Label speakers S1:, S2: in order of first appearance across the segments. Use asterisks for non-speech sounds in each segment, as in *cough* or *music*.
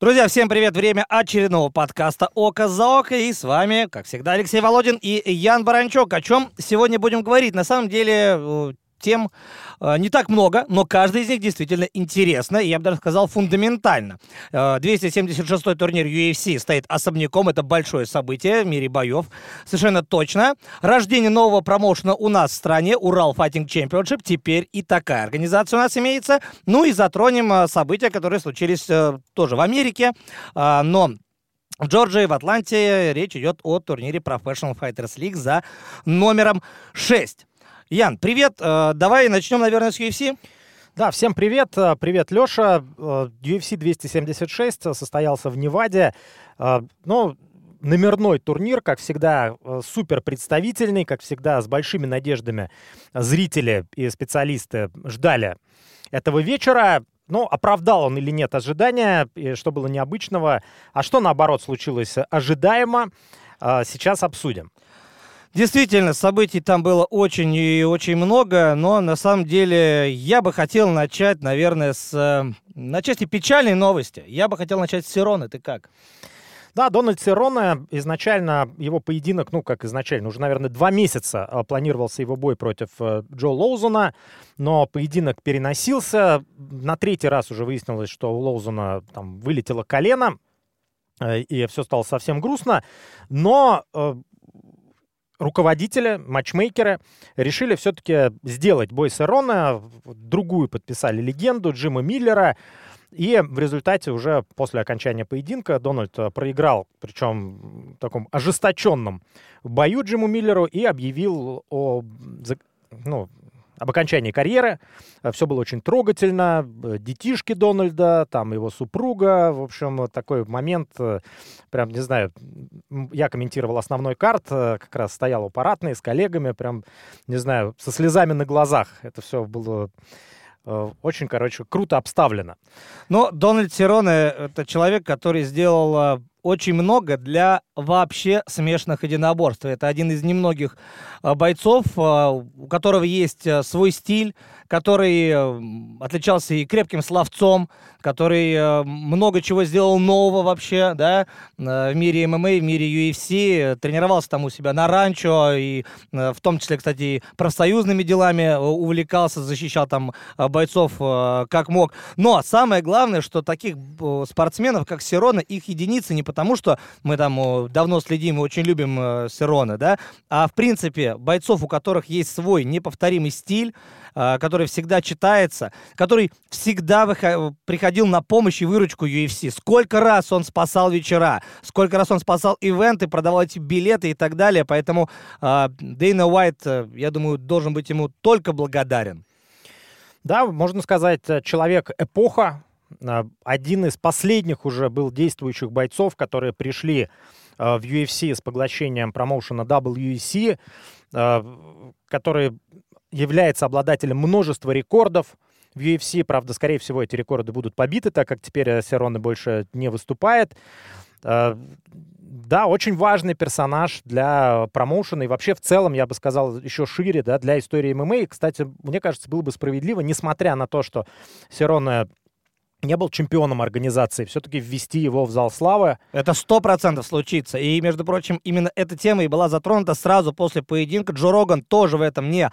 S1: Друзья, всем привет! Время очередного подкаста «Око за око». И с вами, как всегда, Алексей Володин и Ян Баранчук. О чем сегодня будем говорить? На самом деле, э, тем э, не так много, но каждый из них действительно интересно, и я бы даже сказал фундаментально. 276-й э, турнир UFC стоит особняком, это большое событие в мире боев, совершенно точно. Рождение нового промоушена у нас в стране, Урал Fighting Championship, теперь и такая организация у нас имеется. Ну и затронем э, события, которые случились тоже в Америке, но в Джорджии, в Атланте речь идет о турнире Professional Fighters League за номером 6. Ян, привет. Э, давай начнем, наверное, с UFC.
S2: Да, всем привет. Э, привет, Леша. UFC 276 состоялся в Неваде. Э, ну, номерной турнир, как всегда, супер представительный, как всегда, с большими надеждами зрители и специалисты ждали этого вечера. Ну, оправдал он или нет ожидания, что было необычного, а что, наоборот, случилось ожидаемо, сейчас обсудим.
S1: Действительно, событий там было очень и очень много, но на самом деле я бы хотел начать, наверное, с... Э, начать и печальной новости. Я бы хотел начать с Сироны. Ты как?
S2: Да, Дональд Сироне, изначально его поединок, ну, как изначально, уже, наверное, два месяца э, планировался его бой против э, Джо Лоузона, но поединок переносился. На третий раз уже выяснилось, что у Лоузона там вылетело колено, и все стало совсем грустно. Но руководители, матчмейкеры решили все-таки сделать бой с Эрона, другую подписали легенду Джима Миллера, и в результате уже после окончания поединка Дональд э, проиграл, причем в таком ожесточенном бою Джиму Миллеру, и объявил о ну, об окончании карьеры. Э, Все было очень трогательно. Э, детишки Дональда, там его супруга. В общем, такой момент, э, прям, не знаю, я комментировал основной карт, как раз стоял у парадной с коллегами, прям, не знаю, со слезами на глазах. Это все было очень, короче, круто обставлено.
S1: Но Дональд Сироне — это человек, который сделал очень много для вообще смешанных единоборств. Это один из немногих а, бойцов, а, у которого есть а, свой стиль, который отличался и крепким словцом, который много чего сделал нового вообще, да, в мире ММА, в мире UFC, тренировался там у себя на ранчо, и в том числе, кстати, профсоюзными делами увлекался, защищал там бойцов как мог. Но самое главное, что таких спортсменов, как Сирона, их единицы не потому, что мы там давно следим и очень любим э, Сирона, да, а в принципе бойцов, у которых есть свой неповторимый стиль, э, который всегда читается, который всегда приходил на помощь и выручку UFC. Сколько раз он спасал вечера, сколько раз он спасал ивенты, продавал эти билеты и так далее. Поэтому э, Дейна Уайт, э, я думаю, должен быть ему только благодарен.
S2: Да, можно сказать, э, человек-эпоха, один из последних уже был действующих бойцов, которые пришли в UFC с поглощением промоушена WEC, который является обладателем множества рекордов в UFC. Правда, скорее всего, эти рекорды будут побиты, так как теперь Сероне больше не выступает. Да, очень важный персонаж для промоушена и вообще в целом, я бы сказал, еще шире, да, для истории ММА. Кстати, мне кажется, было бы справедливо, несмотря на то, что Сероне не был чемпионом организации, все-таки ввести его в зал славы.
S1: Это сто процентов случится. И, между прочим, именно эта тема и была затронута сразу после поединка. Джо Роган тоже в этом не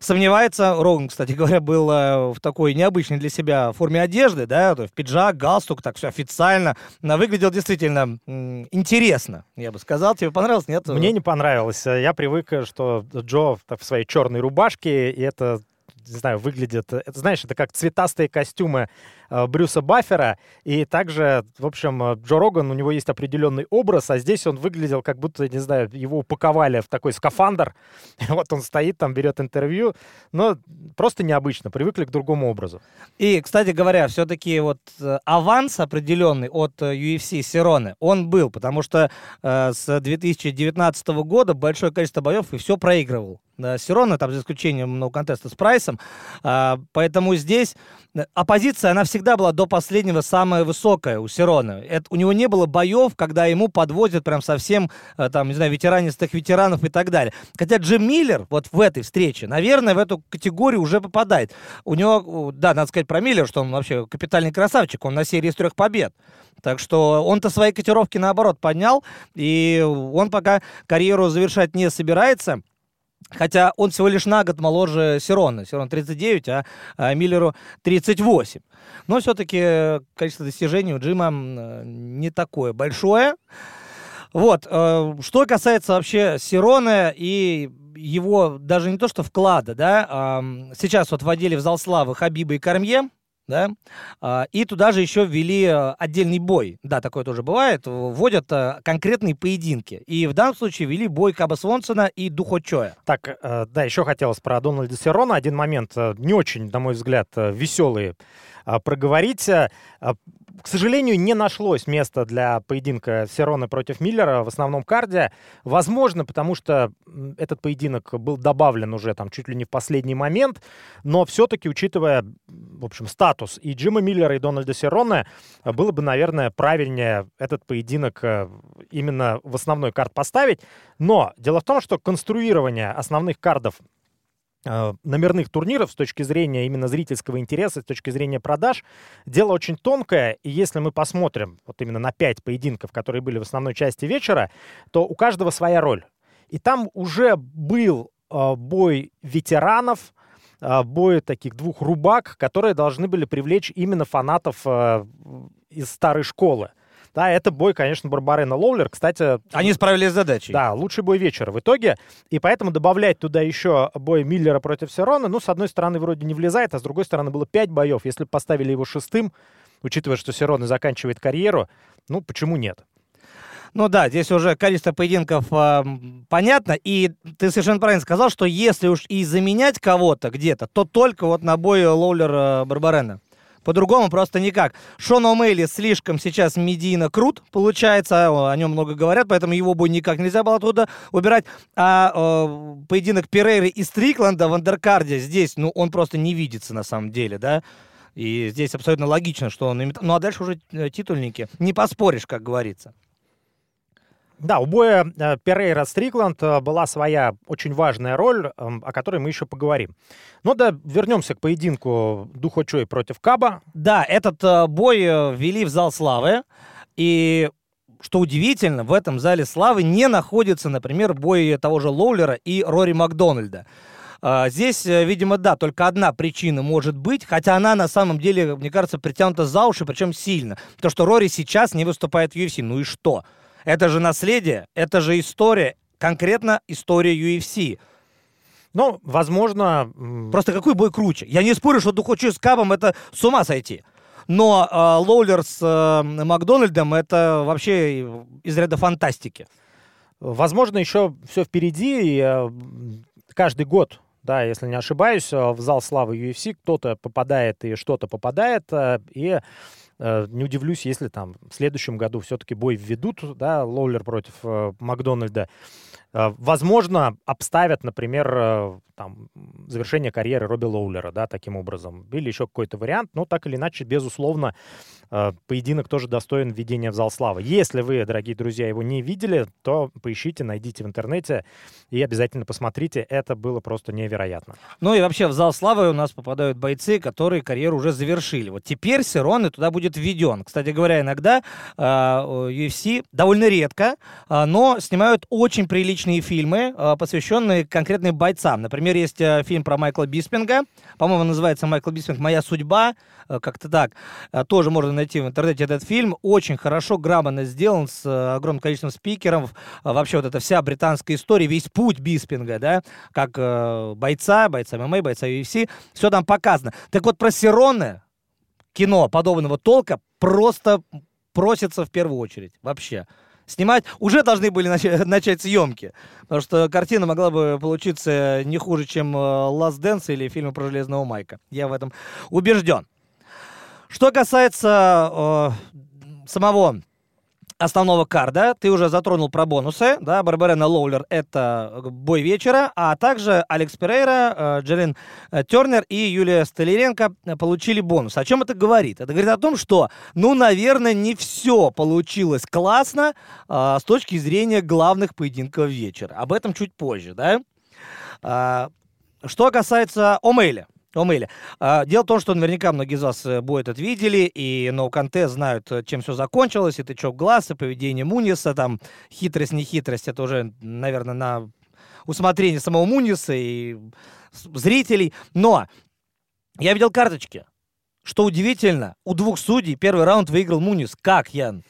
S1: сомневается. Роган, кстати говоря, был э, в такой необычной для себя форме одежды, да, в пиджак, галстук, так все официально. Выглядел действительно интересно, я бы сказал. Тебе понравилось, нет?
S2: Мне не понравилось. Я привык, что Джо в своей черной рубашке, и это не знаю, выглядит... Это, знаешь, это как цветастые костюмы Брюса Баффера. И также, в общем, э, Джо Роган, у него есть определенный образ, а здесь он выглядел как будто, не знаю, его упаковали в такой скафандр. *laughs* Вот он стоит там, берет интервью. Но просто необычно, привыкли к другому образу.
S1: И, кстати говоря, все-таки вот э, аванс определенный от UFC Сироны, он был, потому что э, с 2019 года большое количество боев и все проигрывал. Сирона, там за исключением много контеста с Прайсом. А, поэтому здесь оппозиция, она всегда всегда была до последнего самая высокая у Серона. Это, у него не было боев, когда ему подвозят прям совсем, э, там, не знаю, ветеранистых ветеранов и так далее. Хотя Джим Миллер вот в этой встрече, наверное, в эту категорию уже попадает. У него, да, надо сказать про Миллера, что он вообще капитальный красавчик, он на серии из трех побед. Так что он-то свои котировки наоборот поднял, и он пока карьеру завершать не собирается. Хотя он всего лишь на год моложе Сирона. Сирон 39, а, а Миллеру 38. Но все-таки количество достижений у Джима не такое большое. Вот. Э, что касается вообще Сирона и его даже не то что вклада, да, сейчас вот вводили в зал славы Хабиба и Кормье, да, а, и туда же еще ввели э, отдельный бой, да, такое тоже бывает, вводят э, конкретные поединки, и в данном случае ввели бой Каба Свонсона и Духо Чоя.
S2: Так, э, да, еще хотелось про Дональда Серона, один момент не очень, на мой взгляд, веселый проговорить к сожалению, не нашлось места для поединка Серона против Миллера в основном карде. Возможно, потому что этот поединок был добавлен уже там чуть ли не в последний момент, но все-таки, учитывая, в общем, статус и Джима Миллера, и Дональда Серона, было бы, наверное, правильнее этот поединок э, именно в основной карт поставить. Но дело в том, что конструирование основных кардов номерных турниров с точки зрения именно зрительского интереса, с точки зрения продаж, дело очень тонкое. И если мы посмотрим вот именно на пять поединков, которые были в основной части вечера, то у каждого своя роль. И там уже был э, бой ветеранов, э, бой таких двух рубак, которые должны были привлечь именно фанатов из старой школы. Да, это бой, конечно, Барбарена Лоулер. Кстати...
S1: Они справились с задачей.
S2: Да, лучший бой вечера в итоге. И поэтому добавлять туда еще бой Миллера против Серона, ну, с одной стороны, вроде не влезает, а с другой стороны, было пять боев. Если бы поставили его шестым, учитывая, что Серона заканчивает карьеру, ну, почему нет?
S1: Ну да, здесь уже количество поединков э, понятно. И ты совершенно правильно сказал, что если уж и заменять кого-то где-то, то только вот на бой Лоулер-Барбарена. По-другому просто никак. Шон О'Мейли слишком сейчас медийно крут, получается, о нем много говорят, поэтому его бой никак нельзя было оттуда убирать. А э, поединок Перейры и Стрикланда в андеркарде здесь, ну, он просто не видится на самом деле, да. И здесь абсолютно логично, что он... Ну, а дальше уже э, титульники. Не поспоришь, как говорится.
S2: Да, у боя э, Перейра Стрикланд э, была своя очень важная роль, эм, о которой мы еще поговорим. Но ну да, вернемся к поединку Духо против Каба.
S1: Да, этот э, бой вели в зал славы. И что удивительно, в этом зале славы не находится, например, бой того же Лоулера и Рори Макдональда. Здесь, видимо, да, только одна причина может быть, хотя она на самом деле, мне кажется, притянута за уши, причем сильно. То, что Рори сейчас не выступает в UFC. Ну и что? Это же наследие, это же история, конкретно история UFC.
S2: Ну, возможно...
S1: Просто какой бой круче? Я не спорю, что Духачу с Кабом это с ума сойти. Но э, Лоулер с э, Макдональдом это вообще из ряда фантастики.
S2: Возможно, еще все впереди. И, э, каждый год, да, если не ошибаюсь, э, в зал славы UFC кто-то попадает и что-то попадает. Э, и не удивлюсь, если там в следующем году все-таки бой введут, да, Лоулер против э, Макдональда. Э, возможно, обставят, например, э, там, завершение карьеры Робби Лоулера, да, таким образом. Или еще какой-то вариант. Но так или иначе, безусловно, э, поединок тоже достоин введения в зал славы. Если вы, дорогие друзья, его не видели, то поищите, найдите в интернете и обязательно посмотрите. Это было просто невероятно.
S1: Ну и вообще в зал славы у нас попадают бойцы, которые карьеру уже завершили. Вот теперь Сироны туда будет введен. Кстати говоря, иногда UFC довольно редко, но снимают очень приличные фильмы, э, посвященные конкретным бойцам. Например, есть э, фильм про Майкла Биспинга. По-моему, называется «Майкл Биспинг. Моя судьба». Э, как-то так. Тоже можно найти в интернете этот фильм. Очень хорошо, грамотно сделан, с огромным количеством спикеров. Вообще вот эта вся британская история, весь путь Биспинга, да, как бойца, бойца ММА, бойца UFC. Все там показано. Так вот, про Сироны кино подобного толка просто просится в первую очередь. Вообще снимать, уже должны были начать, *laughs* начать съемки. Потому что картина могла бы получиться не хуже, чем э, Last Dance или фильмы про Железного Майка. Я в этом убежден. Что касается э, самого основного карда. Ты уже затронул про бонусы. Да, Барбарена Лоулер — это бой вечера, а также Алекс Перейра, э, Джерин э, Тернер и Юлия Столяренко получили бонус. О чем это говорит? Это говорит о том, что, ну, наверное, не все получилось классно а, с точки зрения главных поединков вечера. Об этом чуть позже, да? А, что касается Омеля. Омеля. А, дело в том, что наверняка многие из вас э, бой этот видели, и No Contest знают, э, чем все закончилось, и тычок глаз, и поведение Муниса, там, хитрость, не хитрость, это уже, наверное, на усмотрение самого Муниса и зрителей. Но я видел карточки. Что удивительно, у двух судей первый раунд выиграл Мунис. Как, Ян?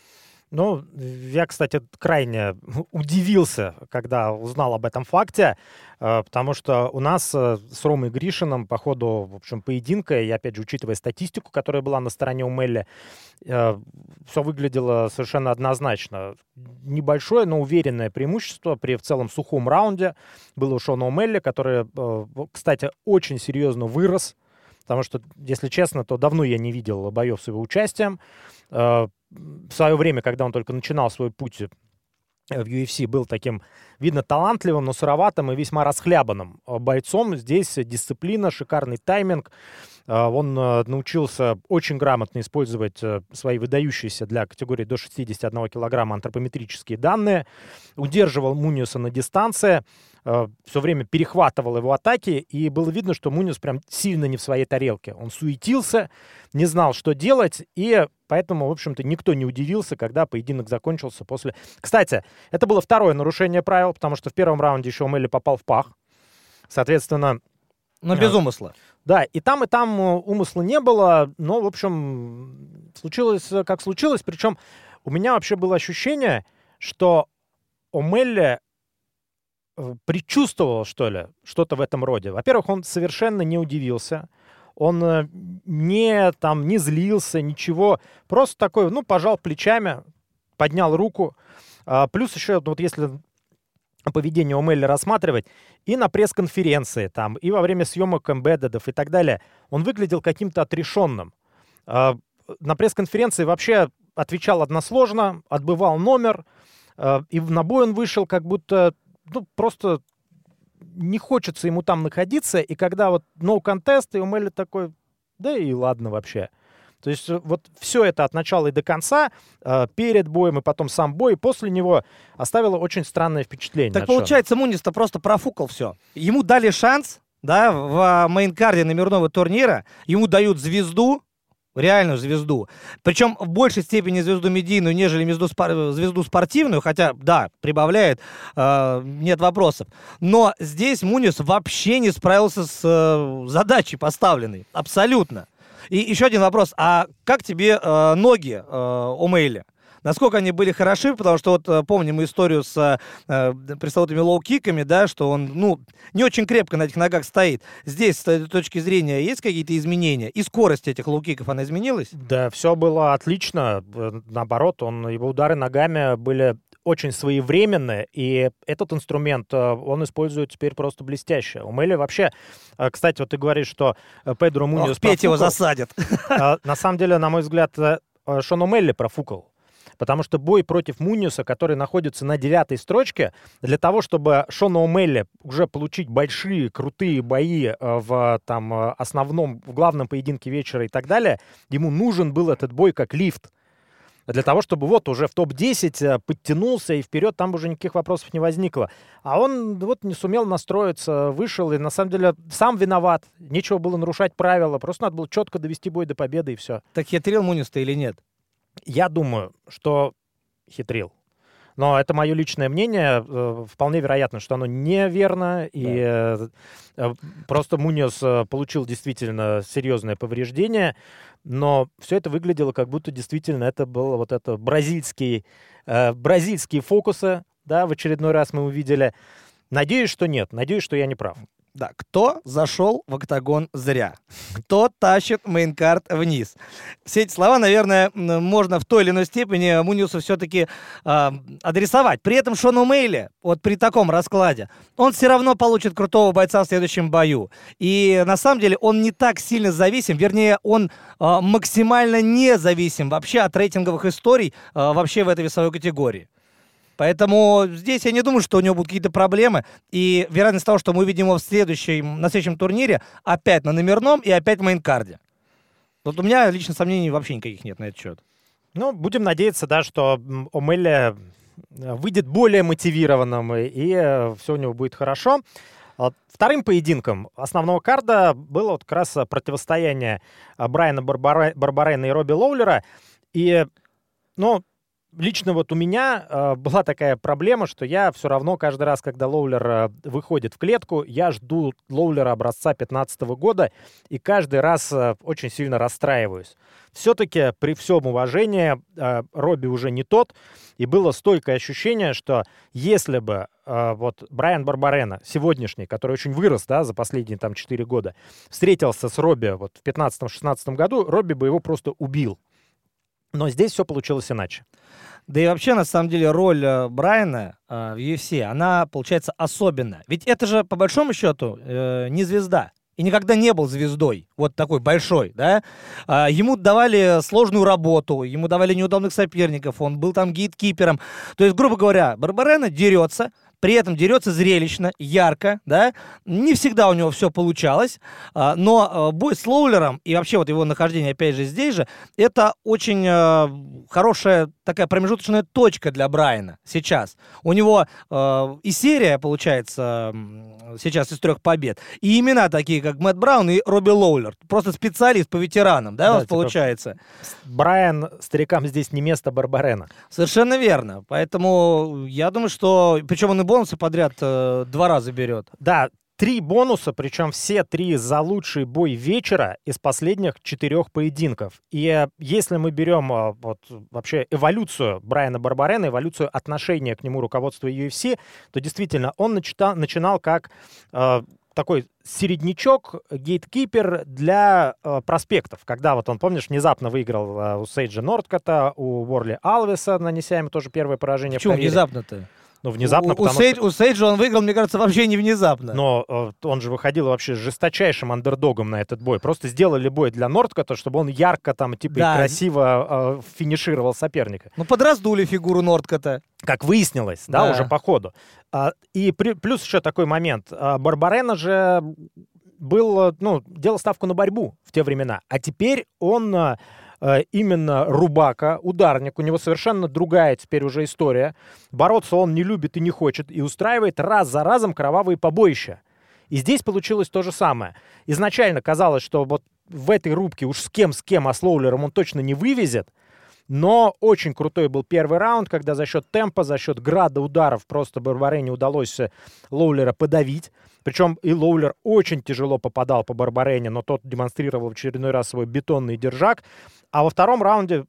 S2: Ну, я, кстати, крайне *laughs* удивился, когда узнал об этом факте, э, потому что у нас э, с Ромой Гришином по ходу, в общем, поединка, и опять же, учитывая статистику, которая была на стороне у Мелли, э, все выглядело совершенно однозначно. Небольшое, но уверенное преимущество при в целом сухом раунде было у Шона Мелли, который, кстати, очень серьезно вырос, потому что, если честно, то давно я не видел боев с его участием в свое время, когда он только начинал свой путь э, в UFC был таким, видно, талантливым, но сыроватым и весьма расхлябанным э, бойцом. Здесь дисциплина, шикарный тайминг. Э, он научился очень грамотно использовать свои выдающиеся для категории до 61 килограмма антропометрические данные. Удерживал Муниуса на дистанции все время перехватывал его атаки, и было видно, что Муниус прям сильно не в своей тарелке. Он суетился, не знал, что делать, и Поэтому, в общем-то, никто не удивился, когда поединок закончился после... Кстати, это было второе нарушение правил, потому что в первом раунде еще Мелли попал в пах. Соответственно...
S1: Но без э, умысла.
S2: Да, и там, и там э, умысла не было, но, в общем, случилось, э, как случилось. Причем у меня вообще было ощущение, что Омелли предчувствовал, что ли, что-то в этом роде. Во-первых, он совершенно не удивился он э, не там не злился, ничего, просто такой, ну, пожал плечами, поднял руку. А, плюс еще, вот если поведение Омелли рассматривать, и на пресс-конференции там, и во время съемок эмбеддедов и так далее, он выглядел каким-то отрешенным. А, на пресс-конференции вообще отвечал односложно, отбывал номер, а, и на бой он вышел как будто, ну, просто не хочется ему там находиться, и когда вот no contest, и у Мелли такой, да и ладно вообще. То есть э, вот все это от начала и до конца, э, перед боем и потом сам бой, и после него оставило очень странное впечатление.
S1: Так получается, Мунис-то просто профукал все. Ему дали шанс, да, в мейнкарде номерного турнира, ему дают звезду, реальную звезду. Причем в большей степени звезду медийную, нежели звезду, спор... звезду спортивную, хотя, да, прибавляет, э, нет вопросов. Но здесь Мунис вообще не справился с э, задачей поставленной. Абсолютно. И еще один вопрос. А как тебе э, ноги э, О'Мэлли? Насколько они были хороши, потому что вот э, помним историю с э, пресловутыми лоу-киками, да, что он, ну, не очень крепко на этих ногах стоит. Здесь, с этой точки зрения, есть какие-то изменения? И скорость этих лоу-киков, она изменилась?
S2: Да, все было отлично. Э, наоборот, он, его удары ногами были очень своевременные, и этот инструмент э, он использует теперь просто блестяще. У Мэли вообще, кстати, вот ты говоришь, что Педро Муниос Ох,
S1: Петь его засадят. *laughs*
S2: На самом деле, на мой взгляд, Шон Мелли профукал. Потому что бой против Муниуса, который находится на девятой строчке, для того, чтобы Шона О'Мелли уже получить большие, крутые бои э, в там, э, основном, в главном поединке вечера и так далее, ему нужен был этот бой как лифт для того, чтобы вот уже в топ-10 э, подтянулся и вперед там уже никаких вопросов не возникло. А он вот не сумел настроиться, вышел и на самом деле сам виноват. Нечего было нарушать правила, просто надо было четко довести бой до победы и все.
S1: Так хитрил Мунис-то или нет?
S2: Я думаю, что хитрил. Но это мое личное мнение. Э, вполне вероятно, что оно неверно. И да. Э, просто Муниос э, получил действительно серьезное повреждение. Но все это выглядело, как будто действительно это было вот это бразильский, бразильские фокусы. Да, в очередной раз мы увидели. Надеюсь, что нет. Надеюсь, что я не прав.
S1: Да, кто зашел в октагон зря? Кто тащит мейнкарт вниз? Все эти слова, наверное, можно в той или иной степени Муниусу все-таки э, а, адресовать. При этом Шону Мейли, вот при таком раскладе, он все равно получит крутого бойца в следующем бою. И на самом деле он не так сильно зависим, вернее, он э, максимально независим вообще от рейтинговых историй э, вообще в этой весовой категории. Поэтому здесь я не думаю, что у него будут какие-то проблемы. И вероятность того, что мы увидим его в следующем, на следующем турнире, опять на номерном и опять в мейнкарде. Вот у меня лично сомнений вообще никаких нет на этот счет.
S2: Ну, будем надеяться, да, что Омелли выйдет более мотивированным, и э, все у него будет хорошо. Вторым поединком основного карда было вот как раз противостояние Брайана Барбарена и Робби Лоулера. И, ну, лично вот у меня э, была такая проблема, что я все равно каждый раз, когда Лоулер э, выходит в клетку, я жду Лоулера образца 2015 года и каждый раз э, очень сильно расстраиваюсь. Все-таки при всем уважении э, Робби уже не тот, и было стойкое ощущение, что если бы э, вот Брайан Барбарена, сегодняшний, который очень вырос да, за последние там 4 года, встретился с Робби вот в 15-16 году, Робби бы его просто убил. Но здесь все получилось иначе.
S1: Да и вообще, на самом деле, роль э, Брайана э, в UFC, она получается особенная. Ведь это же, по большому счету, э, не звезда. И никогда не был звездой, вот такой большой, да. А, ему давали сложную работу, ему давали неудобных соперников, он был там гейткипером. То есть, грубо говоря, Барбарена дерется, при этом дерется зрелищно, ярко, да, не всегда у него все получалось, а, но а, бой с Лоулером и вообще вот его нахождение опять же здесь же, это очень а, хорошая такая промежуточная точка для Брайана сейчас. У него и серия, получается, сейчас из трех побед, и имена такие, как Мэтт Браун и Робби Лоулер. Просто специалист по ветеранам, да, да у вас типа получается?
S2: Брайан старикам здесь не место Барбарена.
S1: Совершенно верно. Поэтому я думаю, что... Причем он и бонусы подряд э, два раза берет.
S2: Да, три бонуса, причем все три за лучший бой вечера из последних четырех поединков. И э, если мы берем э, вот вообще эволюцию Брайана Барбарена, эволюцию отношения к нему руководства UFC, то действительно он начитал, начинал как э, такой середнячок, гейткипер для э, проспектов. Когда вот он, помнишь, внезапно выиграл э, у Сейджа Нордкота, у Ворли Алвеса, нанеся ему тоже первое поражение
S1: Почему внезапно-то?
S2: Ну, внезапно,
S1: у, у, Сейдж, что... у Сейджа он выиграл, мне кажется, вообще не внезапно.
S2: Но э, он же выходил вообще жесточайшим андердогом на этот бой. Просто сделали бой для Нордкота, чтобы он ярко там, типа, да. и красиво э, финишировал соперника.
S1: Ну, подраздули фигуру Нордкота.
S2: Как выяснилось, да, да уже по ходу. А, и при, плюс еще такой момент. А, Барбарена же был, ну, делал ставку на борьбу в те времена. А теперь он э, Э, именно Рубака, ударник. У него совершенно другая теперь уже история. Бороться он не любит и не хочет, и устраивает раз за разом кровавые побоища. И здесь получилось то же самое. Изначально казалось, что вот в этой рубке уж с кем, с кем, а с Лоулером он точно не вывезет. Но очень крутой был первый раунд, когда за счет темпа, за счет града ударов просто Барбарене удалось э, Лоулера подавить. Причем и Лоулер очень тяжело попадал по Барбарене, но тот демонстрировал в очередной раз свой бетонный держак. А во втором раунде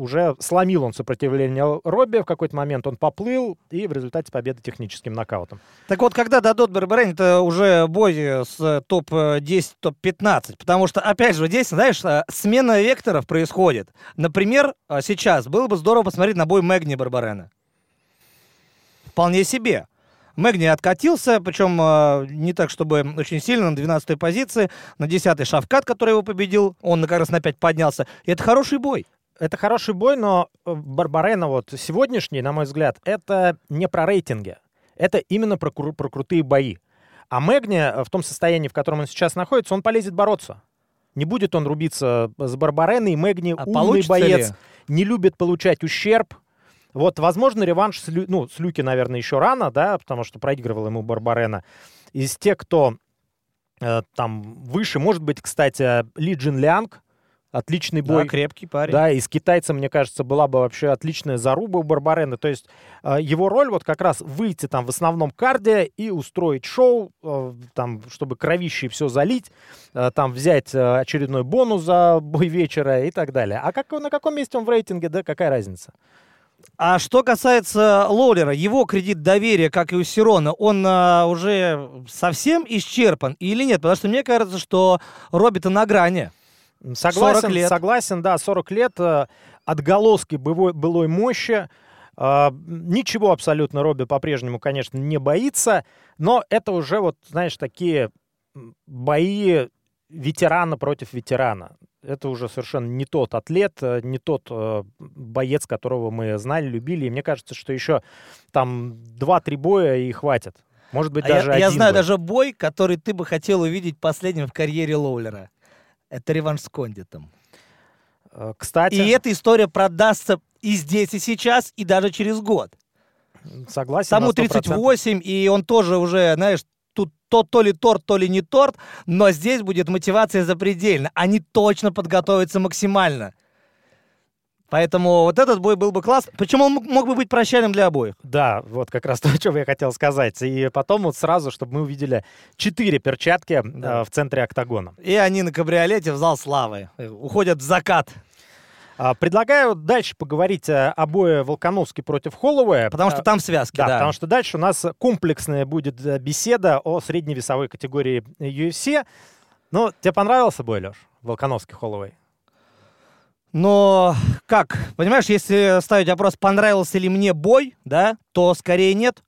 S2: уже сломил он сопротивление Робби, в какой-то момент он поплыл, и в результате победы техническим нокаутом.
S1: Так вот, когда дадут Барбарен, это уже бой с топ-10, топ-15, потому что, опять же, здесь, знаешь, э, смена векторов происходит. Например, э, сейчас было бы здорово посмотреть на бой Мэгни Барбарена. Вполне себе. Мэгни откатился, причем э, не так, чтобы очень сильно, на 12-й позиции. На 10-й Шавкат, который его победил, он как раз на 5 поднялся. И это хороший бой.
S2: Это хороший бой, но э, Барбарена вот сегодняшний, на мой взгляд, это не про рейтинги. Это именно про, кру- про крутые бои. А Мэгни э, в том состоянии, в котором он сейчас находится, он полезет бороться. Не будет он рубиться с Барбареной. Мэгни а умный боец, ли? не любит получать ущерб. Вот, возможно, реванш с, Лю... ну, с Люки, наверное, еще рано, да, потому что проигрывал ему Барбарена. Из тех, кто э, там выше, может быть, кстати, Ли Джин Лянг, Отличный бой.
S1: Да, крепкий парень.
S2: Да, и с китайцем, мне кажется, была бы вообще отличная заруба у Барбарены. То есть э, его роль вот как раз выйти там в основном карде и устроить шоу, э, там, чтобы кровище все залить, э, там взять э, очередной бонус за бой вечера и так далее. А как, на каком месте он в рейтинге, да, какая разница?
S1: А что касается Лоулера, его кредит доверия, как и у Сирона, он а, уже совсем исчерпан или нет? Потому что мне кажется, что Робби-то на грани.
S2: Согласен,
S1: 40 лет.
S2: согласен, да, 40 лет, э, отголоски былой, былой мощи. Э, Ничего абсолютно Робби по-прежнему, конечно, не боится, но это уже вот, знаешь, такие бои ветерана против ветерана. Это уже совершенно не тот атлет, э, не тот э, боец, которого мы знали, любили. И мне кажется, что еще там 2-3 боя и хватит. Может быть,
S1: А я-
S2: даже
S1: я,
S2: один
S1: знаю
S2: бой.
S1: даже бой, который ты бы хотел увидеть последним в карьере Лоулера. Это реванш с Кондитом.
S2: Э, Кстати,
S1: И эта история продастся и здесь, и сейчас, и даже через год.
S2: согласен
S1: Тому
S2: 100%.
S1: 38, и он тоже уже, знаешь, тут то, то ли торт, то ли не торт, но здесь будет мотивация запредельна. Они точно подготовятся максимально. Поэтому вот этот бой был бы класс. Причем он мог- бы быть прощальным для обоих.
S2: Да, вот как раз *laughs* то, о чем я хотел сказать. И потом вот сразу, чтобы мы увидели четыре перчатки
S1: Да.
S2: э, в центре октагона.
S1: И они на кабриолете в зал славы. э, Уходят в закат.
S2: А, Предлагаю дальше поговорить э, о бое Волконовский против Холлоуэя.
S1: Потому что там связки,
S2: Да,
S1: да.
S2: потому что дальше у нас комплексная будет э, беседа о средневесовой категории UFC. Ну, тебе понравился бой, Леш? Волконовский, Холлоуэй?
S1: Но как? Понимаешь, если ставить вопрос, понравился ли мне бой, да, то скорее нет.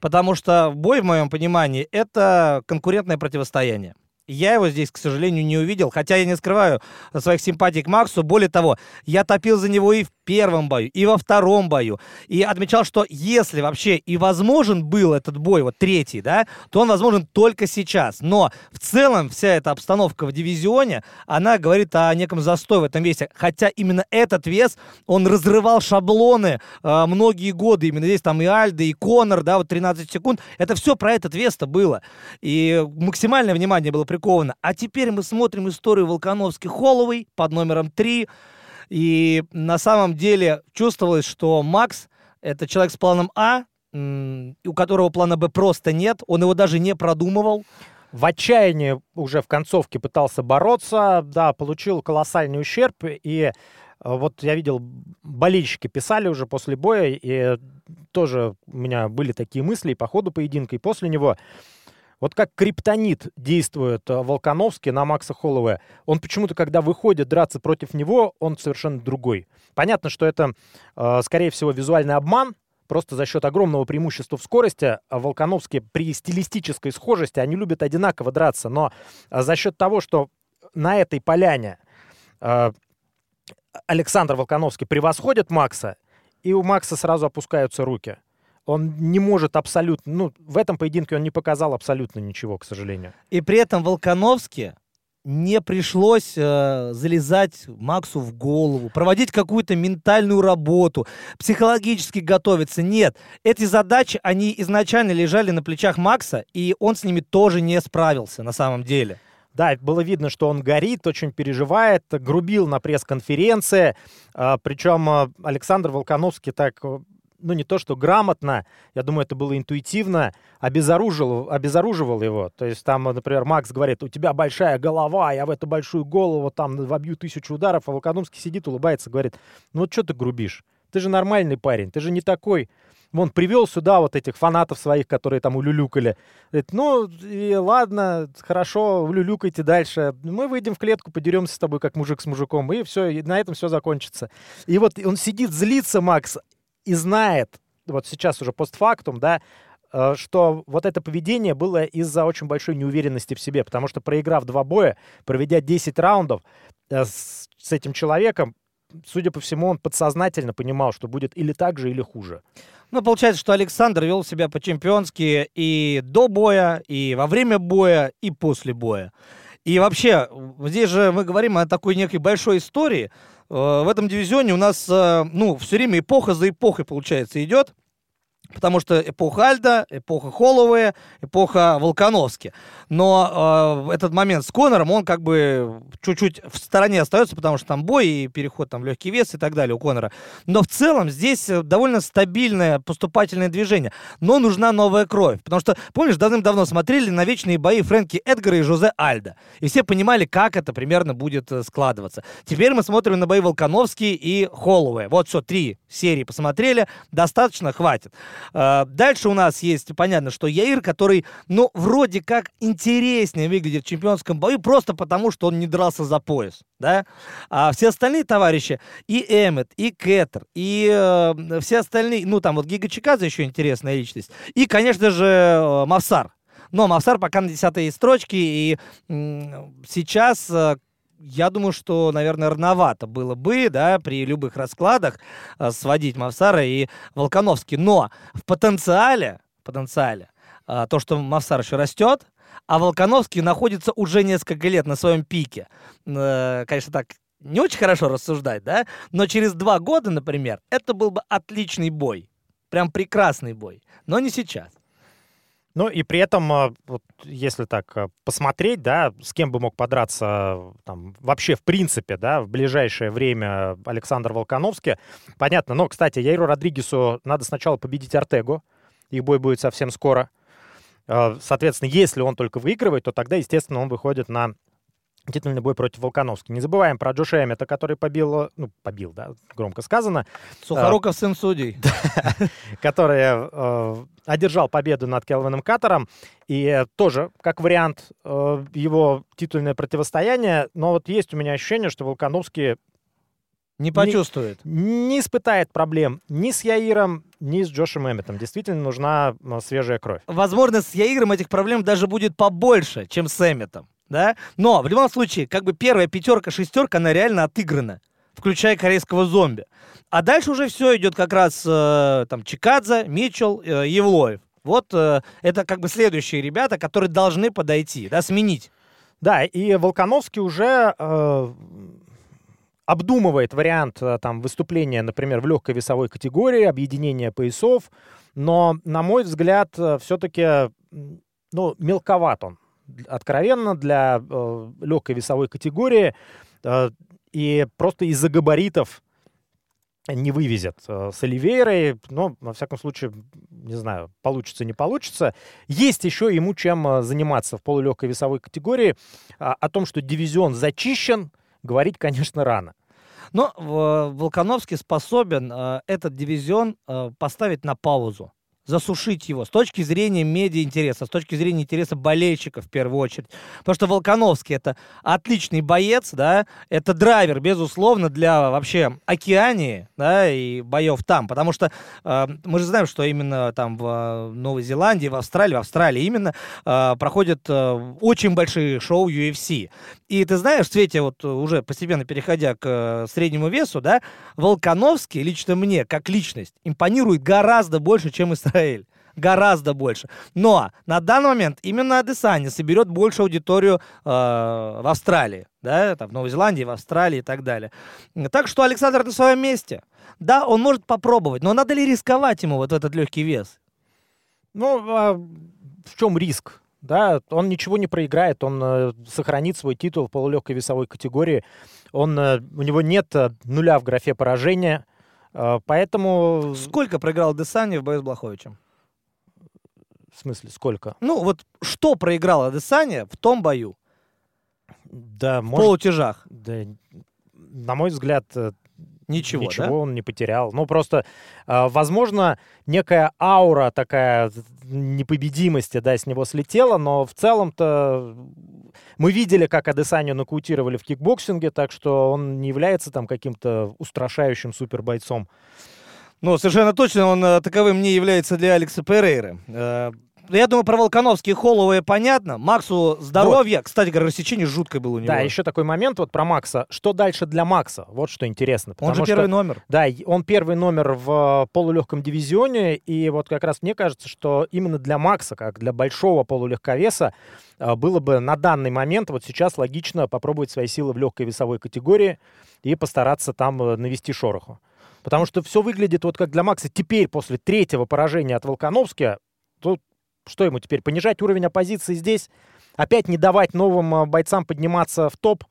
S1: Потому что бой, в моем понимании, это конкурентное противостояние. Я его здесь, к сожалению, не увидел, хотя я не скрываю своих симпатий к Максу. Более того, я топил за него и в первом бою, и во втором бою. И отмечал, что если вообще и возможен был этот бой, вот третий, да, то он возможен только сейчас. Но в целом вся эта обстановка в дивизионе, она говорит о неком застое в этом весе. Хотя именно этот вес, он разрывал шаблоны э, многие годы. Именно здесь там и Альда, и Конор, да, вот 13 секунд. Это все про этот вес-то было. И максимальное внимание было приковано. А теперь мы смотрим историю Волконовский-Холловой под номером 3. И на самом деле чувствовалось, что Макс — это человек с планом А, у которого плана Б просто нет. Он его даже не продумывал.
S2: В отчаянии уже в концовке пытался бороться, да, получил колоссальный ущерб, и э, вот я видел, болельщики писали уже после боя, и тоже у меня были такие мысли и по ходу поединка, и после него. Вот как криптонит действует э, Волконовский на Макса Холлоуэя. Он почему-то, когда выходит драться против него, он совершенно другой. Понятно, что это, э, скорее всего, визуальный обман, Просто за счет огромного преимущества в скорости а Волконовский при стилистической схожести, они любят одинаково драться, но а, за счет того, что на этой поляне Александр Волконовский превосходит Макса, и у Макса сразу опускаются руки. Он не может абсолютно... Ну, в этом поединке он не показал абсолютно ничего, к сожалению.
S1: И при этом Волконовски не пришлось э, залезать Максу в голову, проводить какую-то ментальную работу, психологически готовиться. Нет, эти задачи, они изначально лежали на плечах Макса, и он с ними тоже не справился на самом деле.
S2: Да, было видно, что он горит, очень переживает, грубил на пресс-конференции. А, Причем а, Александр Волконовский так, э, ну не то что грамотно, я думаю, это было интуитивно, обезоружил, обезоруживал его. То есть там, например, Макс говорит, у тебя большая голова, я в эту большую голову там вобью тысячу ударов, а Волконовский сидит, улыбается, говорит, ну вот что ты грубишь? Ты же нормальный парень, ты же не такой. Вон, привел сюда вот этих фанатов своих, которые там улюлюкали. Говорит, ну, и ладно, хорошо, улюлюкайте дальше. Мы выйдем в клетку, подеремся с тобой, как мужик с мужиком, и все, и на этом все закончится. И вот он сидит, злится, Макс, и знает, вот сейчас уже постфактум, да, э, что вот это поведение было из-за очень большой неуверенности в себе, потому что проиграв два боя, проведя 10 раундов э, с, этим человеком, судя по всему, он подсознательно понимал, что будет или так же, или хуже.
S1: Ну, получается, что Александр вел себя по-чемпионски и до боя, и во время боя, и после боя. И вообще, здесь же мы говорим о такой некой большой истории. Э, В этом дивизионе у нас, э, ну, все время эпоха за эпохой, получается, идет. Потому что эпоха Альда, эпоха Холлоуэя, эпоха Волконовски. Но э, этот момент с Конором, он как бы чуть-чуть в стороне остается, потому что там бой и переход там в легкий вес и так далее у Конора. Но в целом здесь э, довольно стабильное поступательное движение. Но нужна новая кровь. Потому что, помнишь, давным-давно смотрели на вечные бои Фрэнки Эдгара и Жозе Альда. И все понимали, как это примерно будет э, складываться. Теперь мы смотрим на бои Волконовски и Холлоуэя. Вот все, три серии посмотрели. Достаточно, хватит. А, дальше у нас есть, понятно, что Яир, который, ну, вроде как интереснее выглядит в чемпионском бою, просто потому, что он не дрался за пояс, да? А все остальные товарищи, и Эммет, и Кэттер, и э, все остальные, ну, там вот Гига Чиказа еще интересная личность, и, конечно же, э, Мавсар. Но Мавсар пока на десятой строчке, и э, сейчас я думаю, что, наверное, рановато было бы, да, при любых раскладах э, сводить Мавсара и Волконовский. Но в потенциале, потенциале, э, то, что Мавсар еще растет, а Волконовский находится уже несколько лет на своем пике. Э, конечно, так не очень хорошо рассуждать, да, но через два года, например, это был бы отличный бой. Прям прекрасный бой. Но не сейчас.
S2: Ну и при этом, а, вот, если так а, посмотреть, да, с кем бы мог подраться там, вообще в принципе, да, в ближайшее время Александр Волконовский, понятно. Но, кстати, Яиру Родригесу надо сначала победить Артегу. Их бой будет совсем скоро. А, соответственно, если он только выигрывает, то тогда, естественно, он выходит на титульный бой против Волконовски. Не забываем про Джоша Эммета, который побил, ну, побил, да, громко сказано.
S1: Сухоруков сын судей. *laughs*
S2: Который э, одержал победу над Келвином Каттером. И тоже, как вариант, э, его титульное противостояние. Но вот есть у меня ощущение, что Волконовский
S1: не почувствует.
S2: Не, не испытает проблем ни с Яиром, ни с Джошем Эмметом. Действительно нужна свежая кровь.
S1: Возможно, с Яиром этих проблем даже будет побольше, чем с Эмметом да? Но в любом случае, как бы первая пятерка, шестерка, она реально отыграна, включая корейского зомби. А дальше уже все идет как раз э, там Чикадзе, Митчелл, э, Евлоев. Вот э, это как бы следующие ребята, которые должны подойти, да, сменить.
S2: Да, и Волконовский уже э, обдумывает вариант э, там выступления, например, в легкой весовой категории, объединения поясов, но, на мой взгляд, э, все-таки ну, мелковат он откровенно для э, легкой весовой категории э, и просто из-за габаритов не вывезет э, с Оливейрой, но, во всяком случае, не знаю, получится, не получится. Есть еще ему чем э, заниматься в полулегкой весовой категории. А, о том, что дивизион зачищен, говорить, конечно, рано.
S1: Но Волконовский способен э, этот дивизион э, поставить на паузу засушить его с точки зрения медиа-интереса, с точки зрения интереса болельщиков в первую очередь. Потому что Волконовский это отличный боец, да, это драйвер, безусловно, для вообще Океании, да, и боев там. Потому что э, мы же знаем, что именно там в э, Новой Зеландии, в Австралии, в Австралии именно э, проходят э, очень большие шоу UFC. И ты знаешь, в свете вот уже постепенно переходя к э, среднему весу, да, Волконовский лично мне, как личность, импонирует гораздо больше, чем Израиль. Гораздо больше. Но на данный момент именно Адесanya соберет большую аудиторию э, в Австралии. Да, там, в Новой Зеландии, в Австралии и так далее. Так что Александр на своем месте. Да, он может попробовать, но надо ли рисковать ему вот этот легкий вес?
S2: Ну, а в чем риск? Да, он ничего не проиграет, он э, сохранит свой титул в полулегкой весовой категории. Он, э, у него нет э, нуля в графе поражения. А, поэтому...
S1: Сколько проиграл Десани в бою с Блаховичем?
S2: В смысле, сколько?
S1: Ну, вот что проиграла Десания в том бою?
S2: Да,
S1: в может... полутяжах.
S2: Да, на мой взгляд, э,
S1: Ничего,
S2: Ничего
S1: да?
S2: он не потерял. Ну, просто, э, возможно, некая аура такая непобедимости, да, с него слетела, но в целом-то мы видели, как Адесанию нокаутировали в кикбоксинге, так что он не является там каким-то устрашающим супербойцом.
S1: Ну, совершенно точно он э, таковым не является для Алекса Перейры. Э, ну, я думаю, про Волкановски понятно. Максу здоровье. Вот. Кстати говоря, рассечение жуткое было у него.
S2: Да, еще такой момент вот про Макса. Что дальше для Макса? Вот что интересно.
S1: Он же первый
S2: что,
S1: номер.
S2: Да, он первый номер в полулегком дивизионе. И вот как раз мне кажется, что именно для Макса, как для большого полулегковеса, э, было бы на данный момент, вот сейчас логично попробовать свои силы в легкой весовой категории и постараться там э, навести шороху. Потому что все выглядит вот как для Макса теперь, после третьего поражения от Волконовски, тут что ему теперь, понижать уровень оппозиции здесь? Опять не давать новым а, бойцам подниматься в топ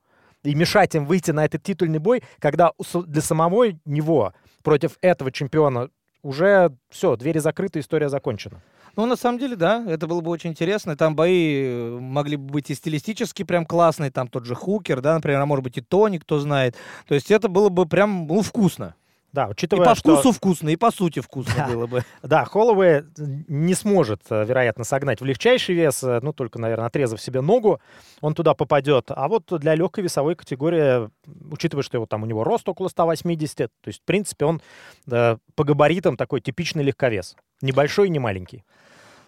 S2: и мешать им выйти на этот титульный бой, когда для самого него против этого чемпиона уже все, двери закрыты, история закончена.
S1: Ну, на самом деле, да, это было бы очень интересно. Там бои э, могли бы быть и стилистически прям классные, там тот же Хукер, да, например, а может быть и Тони, кто знает. То есть это было бы прям, ну, вкусно.
S2: Да, учитывая,
S1: и по
S2: что...
S1: вкусу вкусно, и по сути вкусно
S2: да.
S1: было бы. *laughs*
S2: Да, Холлоуэй не сможет, э, вероятно, согнать в легчайший вес, э, ну, только, наверное, отрезав себе ногу, он туда попадет. А вот для легкой весовой категории, учитывая, что его, там у него рост около 180, то есть, в принципе, он да, по габаритам такой типичный легковес. Небольшой и не маленький.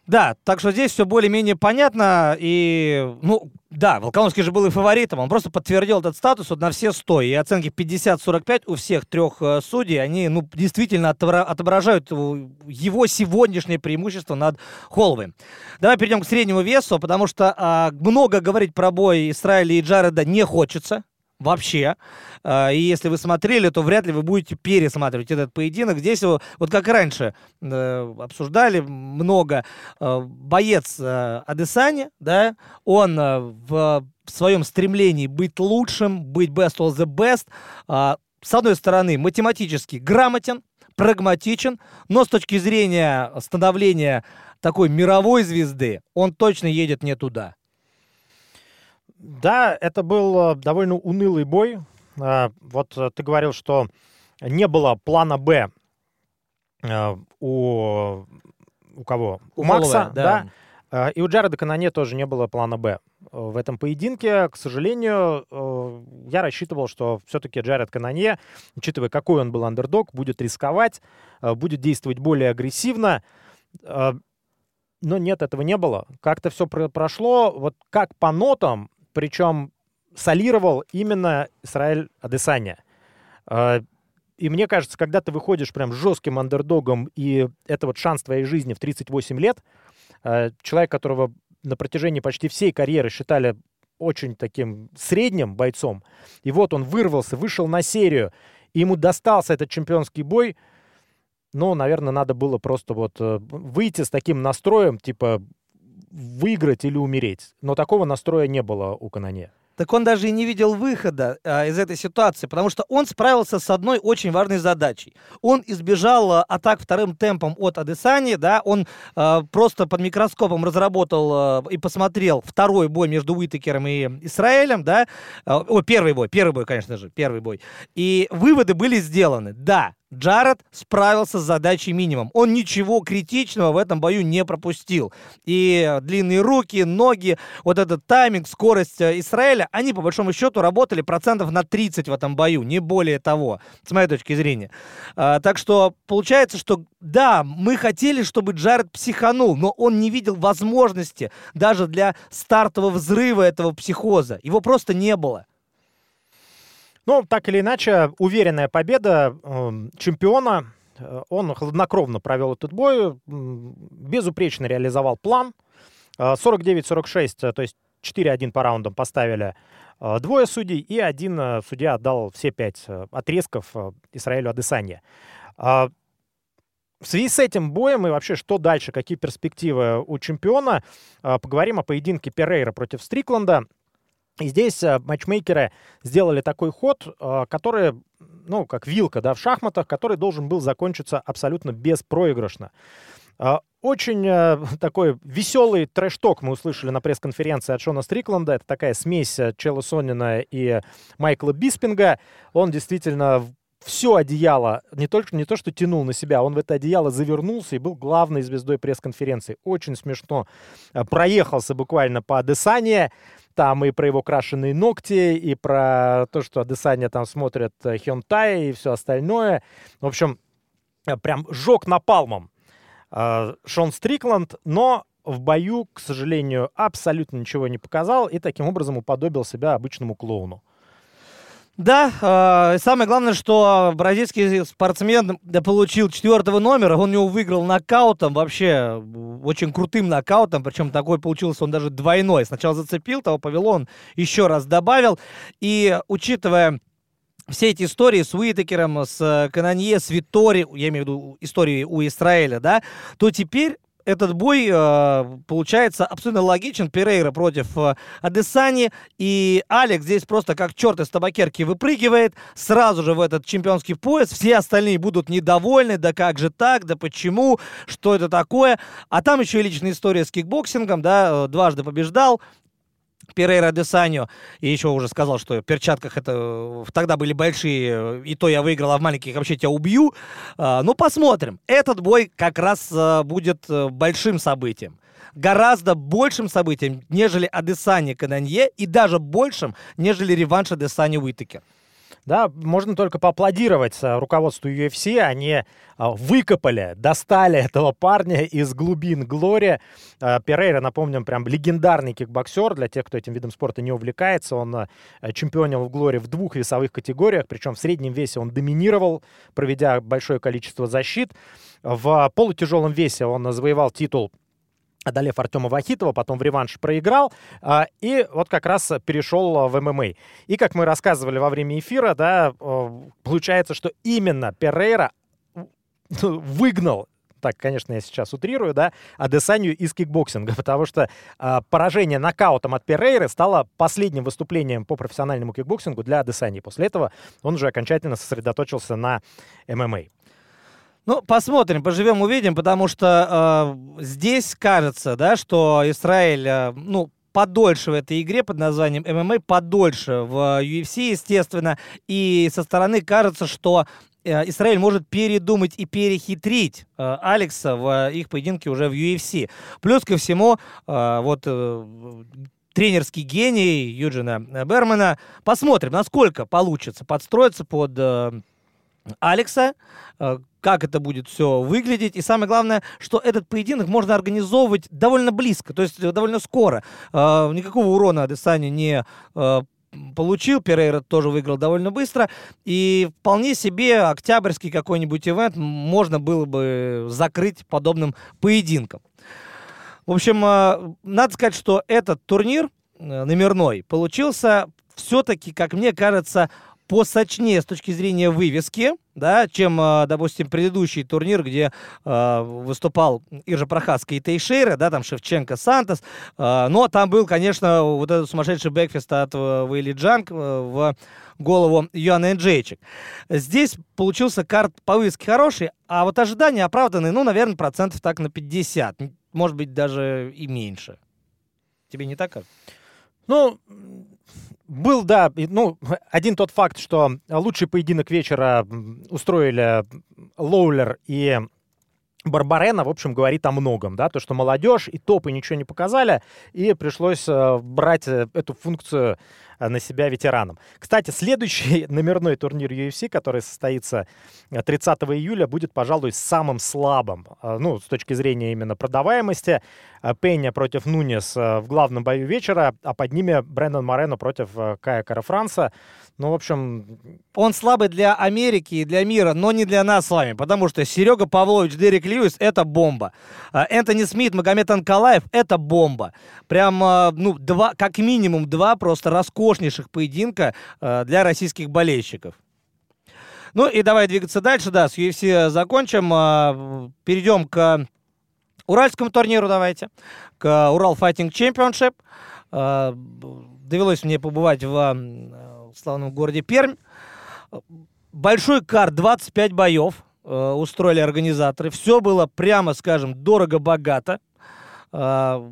S1: Да, так что здесь все более-менее понятно. И, ну, да, Волконовский же был и фаворитом. Он просто подтвердил этот статус вот на все 100. И оценки 50-45 у всех трех э, судей, они, ну, действительно отображают его сегодняшнее преимущество над Холловым. Давай перейдем к среднему весу, потому что э, много говорить про бой Израиля и Джареда не хочется вообще. А, и если вы смотрели, то вряд ли вы будете пересматривать этот поединок. Здесь вот как раньше э, обсуждали много, э, боец э, Адесани, да, он в своем стремлении быть лучшим, быть best of the best, а, с одной стороны, математически грамотен, прагматичен, но с точки зрения становления такой мировой звезды, он точно едет не туда.
S2: Да, это был э, довольно унылый бой. А, вот э, ты говорил, что не было плана «Б» э, у, у кого?
S1: У, у Макса,
S2: да. да. А, и у Джареда Каноне тоже не было плана «Б». В этом поединке, к сожалению, я рассчитывал, что все-таки Джаред Канонье, учитывая, какой он был андердог, будет рисковать, будет действовать более агрессивно. Но нет, этого не было. Как-то все прошло. Вот как по нотам, причем солировал именно Израиль Адесаня. А, и мне кажется, когда ты выходишь прям жестким андердогом, и это вот шанс твоей жизни в 38 лет, а, человек, которого на протяжении почти всей карьеры считали очень таким средним бойцом, и вот он вырвался, вышел на серию, и ему достался этот чемпионский бой, ну, наверное, надо было просто вот э, выйти с таким настроем, типа, выиграть или умереть. Но такого настроя не было у Каноне.
S1: Так он даже и не видел выхода а, из этой ситуации, потому что он справился с одной очень важной задачей. Он избежал а, атак вторым темпом от Адесани, да, он а, просто под микроскопом разработал а, и посмотрел второй бой между Уитакером и Израилем, да, а, о, первый бой, первый бой, конечно же, первый бой. И выводы были сделаны. Да, Джаред справился с задачей минимум. Он ничего критичного в этом бою не пропустил. И длинные руки, ноги, вот этот тайминг, скорость э, Израиля, они по большому счету работали процентов на 30 в этом бою, не более того, с моей точки зрения. А, так что получается, что да, мы хотели, чтобы Джаред психанул, но он не видел возможности даже для стартового взрыва этого психоза. Его просто не было.
S2: Ну, так или иначе, уверенная победа э, чемпиона. Э, он хладнокровно провел этот бой, безупречно реализовал план. 49-46, э, то есть 4-1 по раундам поставили э, двое судей, и один судья отдал все пять отрезков Исраилю Адесанье. В связи с этим боем и вообще, что дальше, какие перспективы у чемпиона, поговорим о поединке Перейра против Стрикленда. И здесь э, матчмейкеры сделали такой ход, э, который, ну, как вилка, да, в шахматах, который должен был закончиться абсолютно беспроигрышно. Э, очень *laughs* такой веселый трэш-ток мы услышали на пресс-конференции от Шона Стрикленда. Это такая смесь Челла Сонина и Майкла Биспинга. Он действительно все одеяло, не только не то, что тянул на себя, он в это одеяло завернулся и был главной звездой пресс-конференции. Очень смешно. Проехался буквально по Адесане. Там и про его крашеные ногти, и про то, что Адесаня там смотрят э, Хёнтай и все остальное. В общем, э, прям жег напалмом э, Шон Стрикланд, но в бою, к сожалению, абсолютно ничего не показал и таким образом уподобил себя обычному клоуну.
S1: Да, э, самое главное, что бразильский спортсмен получил четвертого номера, он его выиграл нокаутом, вообще очень крутым нокаутом, причем такой получился он даже двойной. Сначала зацепил, того повело, он еще раз добавил. И учитывая все эти истории с Уитакером, с Кананье, с Витори, я имею в виду истории у Израиля, да, то теперь этот бой э, получается абсолютно логичен. Перейра против э, Адесани. И Алекс здесь просто как черт из табакерки выпрыгивает сразу же в этот чемпионский пояс. Все остальные будут недовольны. Да как же так? Да почему? Что это такое? А там еще и личная история с кикбоксингом. Да, э, дважды побеждал. Перейра Адесанью, и еще уже сказал, что в перчатках это э, тогда были большие, и то я выиграл, а в маленьких вообще тебя убью. А, ну, посмотрим. Этот бой как раз а, будет э, большим событием. Гораздо большим событием, нежели Адесанья Каннонир, и даже большим, нежели реванш Адесанья Уиттакер.
S2: Да, можно только поаплодировать э, руководству UFC. Они а, выкопали, достали этого парня из глубин Глори. А, Перейра, напомним, прям легендарный кикбоксер. Для тех, кто этим видом спорта не увлекается, он э, чемпионил в Глори в двух весовых категориях. Причем в среднем весе он доминировал, проведя большое количество защит. В полутяжелом весе он завоевал титул одолев Артема Вахитова, потом в реванш проиграл, а, и вот как раз перешел в ММА. И как мы рассказывали во время эфира, да, получается, что именно Перейра *laughs* выгнал так, конечно, я сейчас утрирую, да, Адесанию из кикбоксинга, *laughs* потому что э, поражение нокаутом от Перейры стало последним выступлением по профессиональному кикбоксингу для Адесании. После этого он уже окончательно сосредоточился на ММА.
S1: Ну, посмотрим, поживем, увидим, потому что э, здесь кажется, да, что Израиль, э, ну, подольше в этой игре под названием ММА, подольше в UFC, естественно, и со стороны кажется, что э, Израиль может передумать и перехитрить э, Алекса в их поединке уже в UFC. Плюс ко всему, э, вот э, тренерский гений Юджина Бермана. Посмотрим, насколько получится подстроиться под э, Алекса, э, как это будет все выглядеть. И самое главное, что этот поединок можно организовывать довольно близко, то есть э, довольно скоро. Э, никакого урона Адесане не получил. Перейра тоже выиграл довольно быстро. И вполне себе октябрьский какой-нибудь ивент можно было бы закрыть подобным поединком. В общем, надо сказать, что этот турнир номерной получился все-таки, как мне кажется, посочнее с точки зрения вывески, да, чем, а, допустим, предыдущий турнир, где э, выступал Иржа Прохаска и Тейшейра, да, там Шевченко, Сантос, э, но там был, конечно, вот этот сумасшедший backfist от э, Вейли Джанг э, в голову Йоанны Енджейчик. Здесь получился кард по вывеске хороший, а вот ожидания оправданы, ну, наверное, процентов так на 50, может быть, даже и меньше. Тебе не так кажется?
S2: Ну, был, да, ну, один тот факт, что лучший поединок вечера устроили Лоулер и Барбарена, в общем, говорит о многом, да, то, что молодежь и топы ничего не показали, и пришлось э, брать э, эту функцию на себя ветеранам. Кстати, следующий *laughs* номерной турнир UFC, который состоится 30 июля, будет, пожалуй, самым слабым, ну, с точки зрения именно продаваемости. Пення против Нунес в главном бою вечера, а под ними Брэндон Морено против Кая Карафранца. Ну, в общем...
S1: Он слабый для Америки и для мира, но не для нас с вами, потому что Серега Павлович, Дерек Льюис — это бомба. А, Энтони Смит, Магомед Анкалаев — это бомба. Прям, а, ну, два, как минимум два просто роскошнейших поединка а, для российских болельщиков. Ну и давай двигаться дальше, да, с UFC закончим. Перейдем к Уральскому турниру давайте, к Урал Fighting Championship. Довелось мне побывать в славном городе Пермь. Большой кард, 25 боев э, устроили организаторы. Все было, прямо скажем, дорого-богато. Э,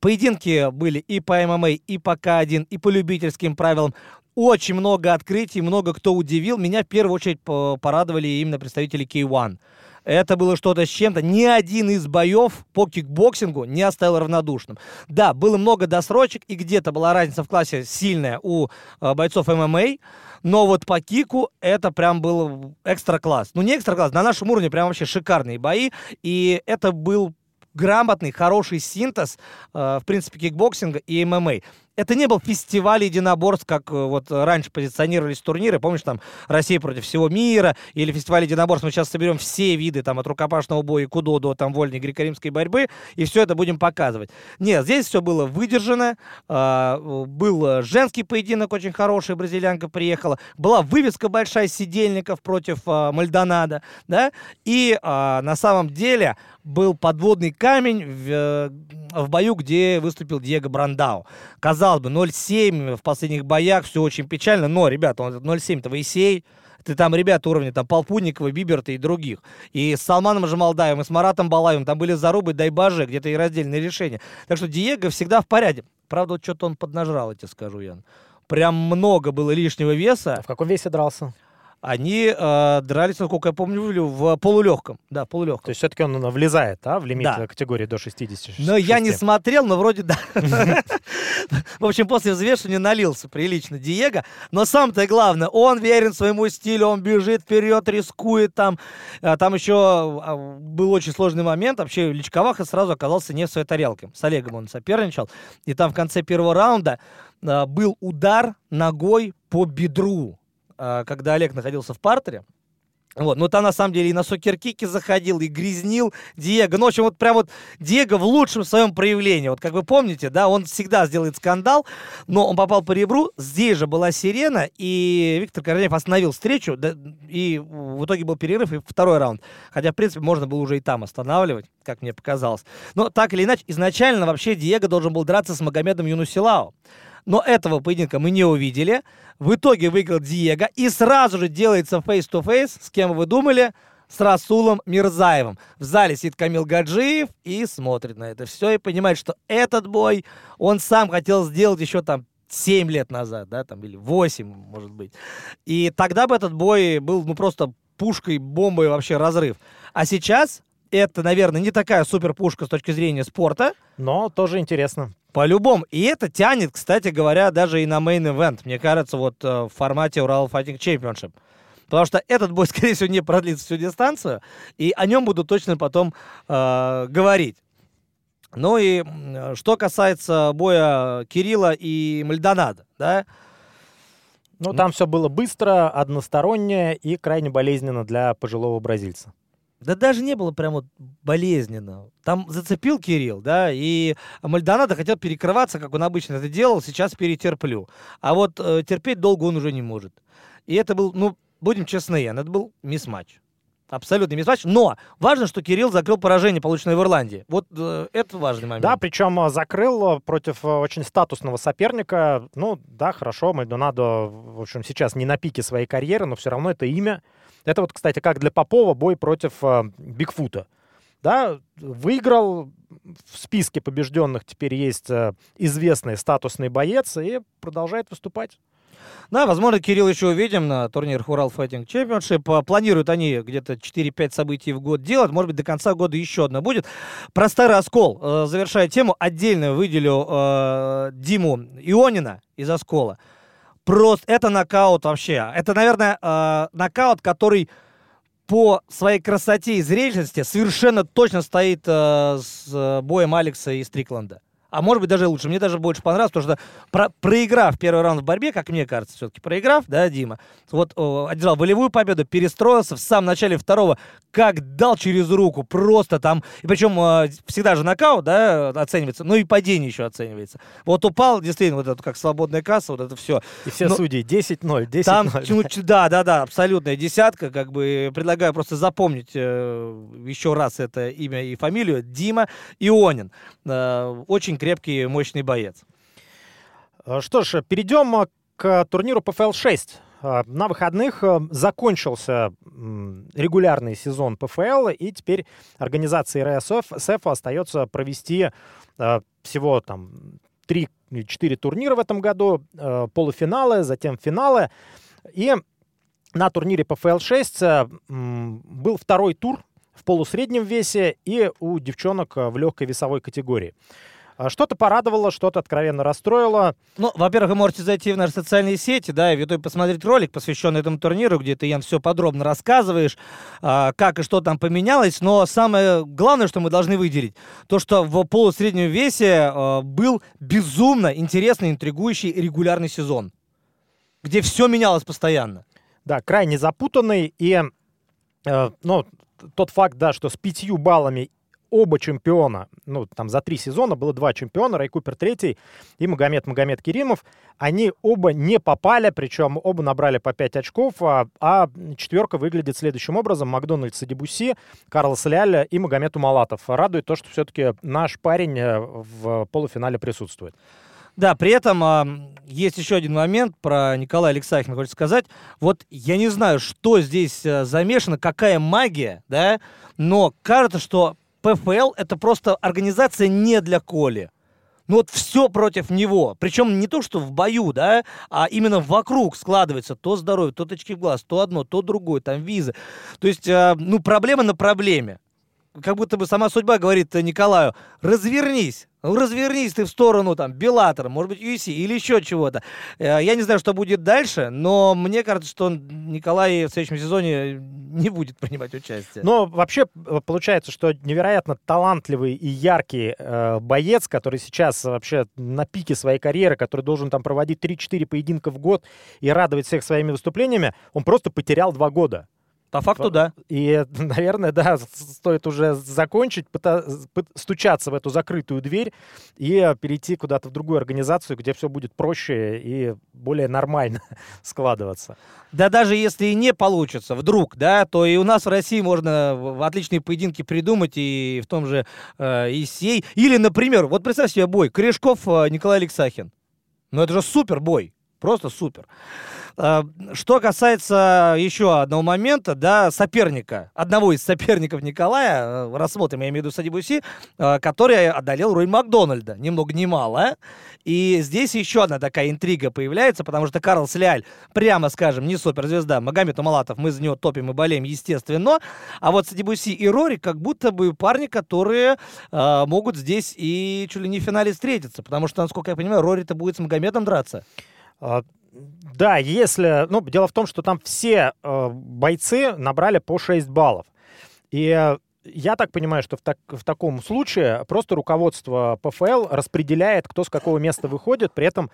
S1: поединки были и по ММА, и по K1, и по любительским правилам. Очень много открытий, много кто удивил. Меня в первую очередь порадовали именно представители K1. Это было что-то с чем-то. Ни один из боев по кикбоксингу не оставил равнодушным. Да, было много досрочек, и где-то была разница в классе сильная у э, бойцов ММА, но вот по кику это прям был экстра класс. Ну, не экстра класс, на нашем уровне прям вообще шикарные бои, и это был грамотный, хороший синтез, э, в принципе, кикбоксинга и ММА. Это не был фестиваль единоборств, как э, вот раньше позиционировались турниры. Помнишь, там Россия против всего мира или фестиваль единоборств. Мы сейчас соберем все виды там от рукопашного боя, кудо до там вольной греко-римской борьбы, и все это будем показывать. Нет, здесь все было выдержано. Э, был женский поединок очень хороший, бразильянка приехала. Была вывеска большая сидельников против э, Мальдонада, да, и э, на самом деле был подводный камень в, э, в бою, где выступил Диего Брандау. Казалось бы, 0-7 в последних боях, все очень печально, но, ребята, он 0-7-то Войсей, ты там ребята уровня, там, Полпутникова, Биберта и других. И с Салманом Жамалдаевым, и с Маратом Балаевым, там были зарубы, дай боже, где-то и раздельные решения. Так что Диего всегда в порядке. Правда, вот что-то он поднажрал, я тебе скажу, Ян. Прям много было лишнего веса.
S2: А в каком весе дрался?
S1: Они э, дрались, насколько я помню, в полулегком. Да, полулегком.
S2: То есть все-таки он влезает, да, в лимит да. категории до 60?
S1: Но я не смотрел, но вроде да. *laughs* В общем, после взвешивания налился прилично Диего. Но сам-то главное, он верен своему стилю, он бежит вперед, рискует там. А там еще а, был очень сложный момент. Вообще Личковаха сразу оказался не в своей тарелке. С Олегом он соперничал. И там в конце первого раунда а, был удар ногой по бедру а, когда Олег находился в партере. Вот, но там на самом деле и на сокеркике заходил, и грязнил Диего. Ну, в общем, вот прям вот Диего в лучшем своем проявлении. Вот как вы помните, да, он всегда сделает скандал, но он попал по ребру, здесь же была сирена, и Виктор Корнеев остановил встречу, да, и в итоге был перерыв и второй раунд. Хотя, в принципе, можно было уже и там останавливать, как мне показалось. Но так или иначе, изначально вообще Диего должен был драться с Магомедом Юнусилао. Но этого поединка мы не увидели. В итоге выиграл Диего. И сразу же делается face-to-face. С кем вы думали? С Расулом Мирзаевым. В зале сидит Камил Гаджиев и смотрит на это все и понимает, что этот бой он сам хотел сделать еще там 7 лет назад, да, там, или 8, может быть. И тогда бы этот бой был, ну, просто пушкой, бомбой вообще разрыв. А сейчас это, наверное, не такая супер пушка с точки зрения спорта.
S2: Но тоже интересно.
S1: По-любому. И это тянет, кстати говоря, даже и на мейн event. Мне кажется, вот э, в формате Урал Fighting Championship. Потому что этот бой, *laughs* скорее всего, не продлится всю дистанцию, и о нем буду точно потом э, говорить. Ну и что касается боя Кирилла и Мальдонада, да,
S2: ну, там все было быстро, одностороннее и крайне болезненно для пожилого бразильца.
S1: Да даже не было прям вот болезненно. Там зацепил Кирилл, да, и Мальдонадо хотел перекрываться, как он обычно это делал, сейчас перетерплю. А вот э, терпеть долго он уже не может. И это был, ну, будем честны, это был мисс-матч. Абсолютный мисс-матч. Но важно, что Кирилл закрыл поражение, полученное в Ирландии. Вот э, это важный момент.
S2: Да, причем э, закрыл э, против э, очень статусного соперника. Ну, да, хорошо, Мальдонадо, в общем, сейчас не на пике своей карьеры, но все равно это имя. Это вот, кстати, как для Попова бой против э, Бигфута. Да, выиграл, в списке побежденных теперь есть э, известный статусный боец и продолжает выступать.
S1: Да, возможно, Кирилл еще увидим на турнирах Урал Fighting Championship. Планируют они где-то 4-5 событий в год делать. Может быть, до конца года еще одна будет. Про старый оскол. Э, завершая тему, отдельно выделю э, Диму Ионина из оскола. Просто это нокаут вообще. Это, наверное, э, нокаут, который по своей красоте и зрелищности совершенно точно стоит э, с э, боем Алекса и Стрикланда а может быть даже лучше. Мне даже больше понравилось, потому что про, проиграв первый раунд в борьбе, как мне кажется, все-таки проиграв, да, Дима, вот о, одержал волевую победу, перестроился в самом начале второго, как дал через руку, просто там, и причем э, всегда же нокаут, да, оценивается, ну и падение еще оценивается. Вот упал, действительно, вот это как свободная касса, вот это все.
S2: И все Но, судьи 10-0, 10-0.
S1: Там, ну, да, да, да, абсолютная десятка, как бы предлагаю просто запомнить э, еще раз это имя и фамилию, Дима Ионин. Э, очень крепкий, мощный боец.
S2: Э, что ж, перейдем э, к турниру ПФЛ-6. Э, на выходных закончился регулярный сезон ПФЛ, и теперь организации РСФ остается провести всего там 3 или 4 турнира в этом году, полуфиналы, затем финалы. И на турнире ПФЛ-6 был второй тур в полусреднем весе и у девчонок в легкой весовой категории. А Что-то порадовало, что-то откровенно расстроило.
S1: Ну, во-первых, вы можете зайти в наши социальные сети, да, и в YouTube посмотреть ролик, посвященный этому турниру, где ты, Ян, все подробно рассказываешь, а, как и что там поменялось. Но самое главное, что мы должны выделить, то, что в полусреднем весе а, был безумно интересный, интригующий регулярный сезон, где все менялось постоянно.
S2: Да, крайне запутанный. И э, ну, тот факт, да, что с пятью баллами оба чемпиона, ну, там за три сезона было два чемпиона, Рай Купер третий и Магомед Магомед Керимов, они оба не попали, причем оба набрали по 5 очков, а, а четверка выглядит следующим образом. Макдональдс и Дебуси, Карлос Ляля и Магомед Умалатов. Радует то, что все-таки наш парень э, в полуфинале присутствует.
S1: Да, при этом а, есть еще один момент про Николая Алексахина, хочется сказать. Вот я не знаю, что здесь а, замешано, какая магия, да, но кажется, что ПФЛ это просто организация не для Коли. Ну вот все против него. Причем не то, что в бою, да, а именно вокруг складывается то здоровье, то точки в глаз, то одно, то другое, там визы. То есть, э, ну, проблема на проблеме. Как будто бы сама судьба говорит Николаю, развернись, развернись ты в сторону там Беллатора, может быть, UFC или еще чего-то. Э, я не знаю, что будет дальше, но мне кажется, что Николай в следующем сезоне не будет принимать участие.
S2: Но вообще э, получается, что невероятно талантливый и яркий э, боец, который сейчас вообще на пике своей карьеры, который должен там проводить 3-4 поединка в год и радовать всех своими выступлениями, он просто потерял два года.
S1: По факту, да.
S2: И, *laughs* наверное, да, стоит уже закончить, стучаться в эту закрытую дверь и перейти куда-то в другую организацию, где все будет проще и более нормально *laughs* складываться.
S1: Да даже если и не получится вдруг, да, то и у нас в России можно отличные поединки придумать и в том же э, ИСЕЙ. Или, например, вот представь себе бой, Корешков э, Николай Алексахин. Ну это же супер бой, просто супер. Э, что касается еще одного момента, да, соперника, одного из соперников Николая, э, рассмотрим, я имею в виду Садибуси, э, который одолел Рой Макдональда, ни много ни мало. И здесь еще одна такая интрига появляется, потому что Карл Сляль, прямо скажем, не суперзвезда, Магомед Умалатов, мы за него топим и болеем, естественно. А вот Садибуси и Рори как будто бы парни, которые э, могут здесь и чуть ли не в финале встретиться, потому что, насколько я понимаю, Рори-то будет с Магомедом драться.
S2: Да, если... Ну, дело в том, что там все э, бойцы набрали по 6 баллов. И я так понимаю, что в, так, в таком случае просто руководство ПФЛ распределяет, кто с какого места выходит, при этом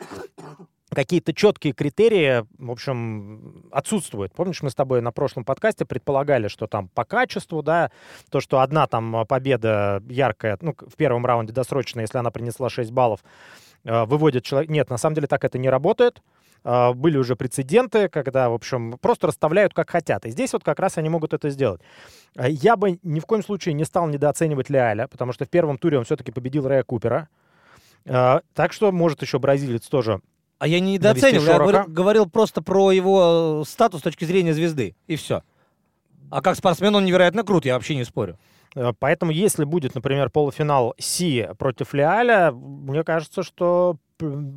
S2: какие-то четкие критерии, в общем, отсутствуют. Помнишь, мы с тобой на прошлом подкасте предполагали, что там по качеству, да, то, что одна там победа яркая, ну, в первом раунде досрочная, если она принесла 6 баллов, э, выводит человек... Нет, на самом деле так это не работает. А, были уже прецеденты, когда, в общем, просто расставляют как хотят. И здесь вот как раз они могут это сделать. А, я бы ни в коем случае не стал недооценивать Леаля, потому что в первом туре он все-таки победил Рэя Купера. А, так что, может, еще бразилец тоже
S1: а я не недооценил, я говорил, говорил просто про его э, статус с точки зрения звезды, и все. А как спортсмен он невероятно крут, я вообще не спорю.
S2: Поэтому, если будет, например, полуфинал Си против Леаля, мне кажется, что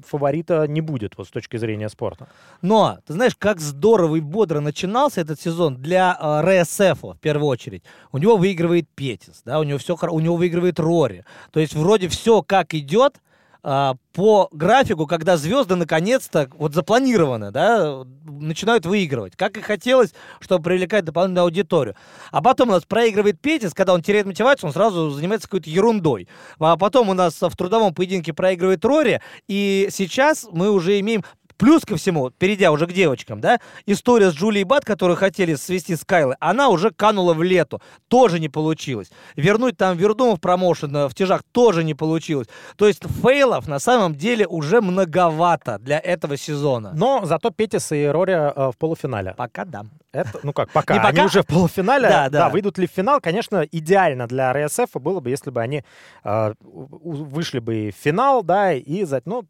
S2: фаворита не будет вот с точки зрения спорта.
S1: Но, ты знаешь, как здорово и бодро начинался этот сезон для э, РСФ в первую очередь. У него выигрывает Петис, да, у него все, у него выигрывает Рори. То есть вроде все как идет, а, по графику, когда звезды наконец-то вот запланированы, да, начинают выигрывать, как и хотелось, чтобы привлекать дополнительную аудиторию. А потом у нас проигрывает Петис, когда он теряет мотивацию, он сразу занимается какой-то ерундой. А потом у нас в трудовом поединке проигрывает Рори, и сейчас мы уже имеем Плюс ко всему, перейдя уже к девочкам, да, история с Джулией Бат, которую хотели свести с Кайлой, она уже канула в лету. Тоже не получилось. Вернуть там Вердумов промоушен э, в тяжах тоже не получилось. То есть фейлов на самом деле уже многовато для этого сезона.
S2: Но зато Петис и Рори э, в полуфинале.
S1: Пока да.
S2: Это, ну как, пока. Не они пока? уже в полуфинале. Да, да. да, выйдут ли в финал, конечно, идеально для РСФ было бы, если бы они э, вышли бы в финал, да, и, ну,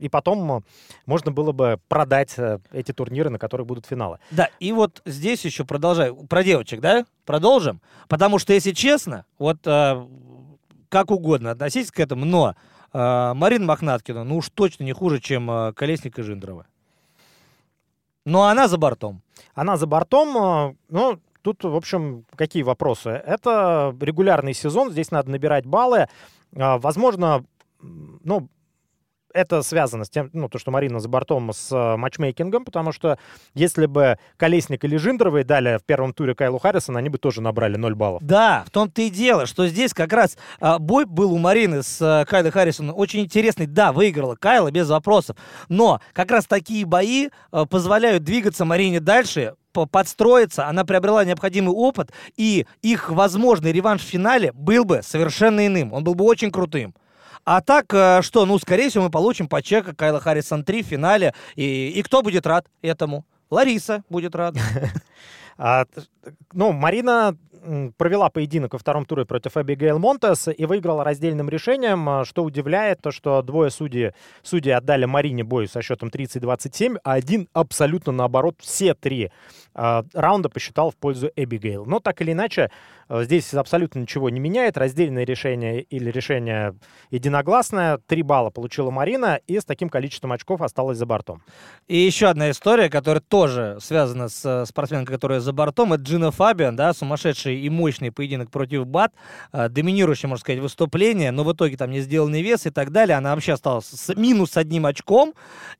S2: и потом э, можно было бы продать э, эти турниры, на которых будут финалы.
S1: Да, и вот здесь еще продолжаю. Про девочек, да? Продолжим? Потому что, если честно, вот э, как угодно относитесь к этому, но э, Марина Мохнаткина, ну уж точно не хуже, чем э, Колесник и Жиндрова. Но она за бортом.
S2: Она за бортом, э, ну, Тут, в общем, какие вопросы? Это регулярный сезон, здесь надо набирать баллы. Возможно, ну, это связано с тем, ну, то, что Марина за бортом с э, матчмейкингом, потому что если бы Колесник или Жиндровой дали в первом туре Кайлу Харрисона, они бы тоже набрали 0 баллов.
S1: Да, в том-то и дело, что здесь как раз а, бой был у Марины с а, Кайлой Харрисоном очень интересный. Да, выиграла Кайла без вопросов, но как раз такие бои а, позволяют двигаться Марине дальше, подстроиться, она приобрела необходимый опыт, и их возможный реванш в финале был бы совершенно иным. Он был бы очень крутым. А так, э, что, ну, скорее всего, мы получим по чека Кайла Харрисон 3 в финале. И, и кто будет рад этому? Лариса будет рада. *laughs*
S2: А, ну, Марина провела поединок во втором туре против Эбигейл Монтес и выиграла раздельным решением, а, что удивляет, то, что двое судей, судьи отдали Марине бой со счетом 30-27, а один абсолютно наоборот, все три э, раунда посчитал в пользу Эбигейл. Но так или иначе, здесь абсолютно ничего не меняет. Раздельное решение или решение единогласное. Три балла получила Марина и с таким количеством очков осталась за бортом.
S1: И еще одна история, которая тоже связана с э, спортсменкой, которая за бортом, это Джина Фабиан, да, сумасшедший и мощный поединок против Бат, э, доминирующее, можно сказать, выступление, но в итоге там не сделанный вес и так далее. Она вообще осталась с минус одним очком.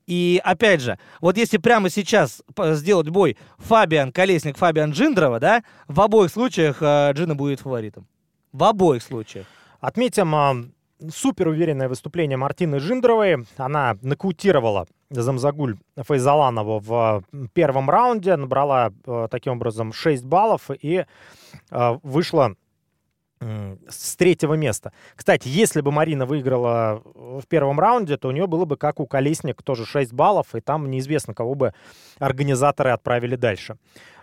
S1: И опять же, вот если прямо сейчас сделать бой Фабиан Колесник, Фабиан Джиндрова, да, в обоих случаях э, Джина будет фаворитом. В обоих случаях.
S2: Отметим а, супер уверенное выступление Мартины Жиндровой. Она нокаутировала Замзагуль Файзаланову в первом раунде, набрала э, таким образом 6 баллов и э, вышла с третьего места. Кстати, если бы Марина выиграла в первом раунде, то у нее было бы, как у Колесник, тоже 6 баллов, и там неизвестно, кого бы организаторы отправили дальше.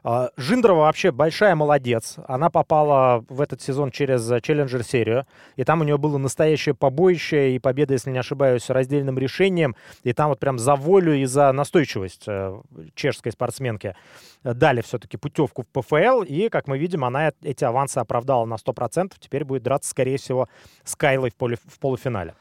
S2: А, Жиндрова вообще большая молодец. Она попала в этот сезон через челленджер-серию, и там у нее было настоящее побоище и победа, если не ошибаюсь, раздельным решением. И там вот прям за волю и за настойчивость э, чешской спортсменки дали все-таки путевку в ПФЛ, и, как мы видим, она эти авансы оправдала на 100%. Теперь будет драться, скорее всего, с Кайлой в, полу в полуфинале.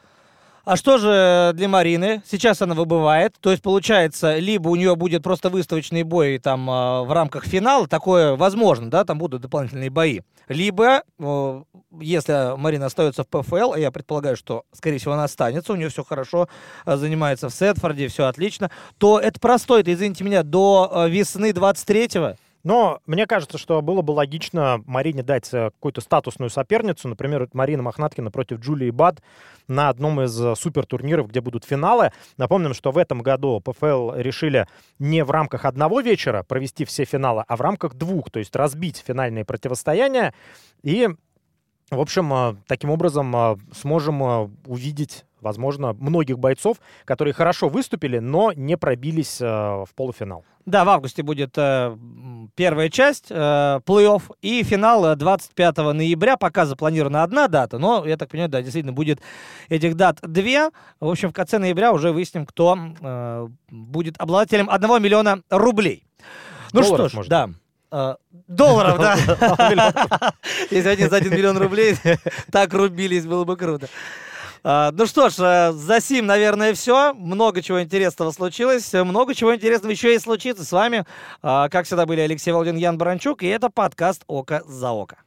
S1: А что же для Марины? Сейчас она выбывает. То есть, получается, либо у нее будет просто выставочный бой там э, в рамках финала, такое возможно, да, там будут дополнительные бои. Либо, э, если Марина остается в ПФЛ, а я предполагаю, что, скорее всего, она останется, у нее все хорошо, э, занимается в Сетфорде, все отлично, то это простой, это, извините меня, до э, весны 23-го
S2: но мне кажется, что было бы логично Марине дать э, какую-то статусную соперницу. Например, Марина Мохнаткина против Джулии Бад на одном из э, супертурниров, где будут финалы. Напомним, что в этом году ПФЛ решили не в рамках одного вечера провести все финалы, а в рамках двух, то есть разбить финальные противостояния. И, в общем, э, таким образом сможем увидеть возможно, многих бойцов, которые хорошо выступили, но не пробились э, в полуфинал.
S1: Да, в августе будет э, первая часть, э, плей-офф, и финал 25 э, ноября. Пока запланирована одна дата, но, я так понимаю, да, действительно будет этих дат две. В общем, в конце ноября уже выясним, кто э, будет обладателем 1 миллиона рублей. Ну Долларов, что ж, может. да. Uh, долларов, да. *laughs* *laughs* Если они за 1 миллион рублей *laughs* так рубились, было бы круто. А, ну что ж, э, за сим, наверное, все. Много чего интересного случилось. Много чего интересного еще и случится с вами. А, как всегда, были Алексей Володин, Ян Баранчук. И это подкаст «Око за око».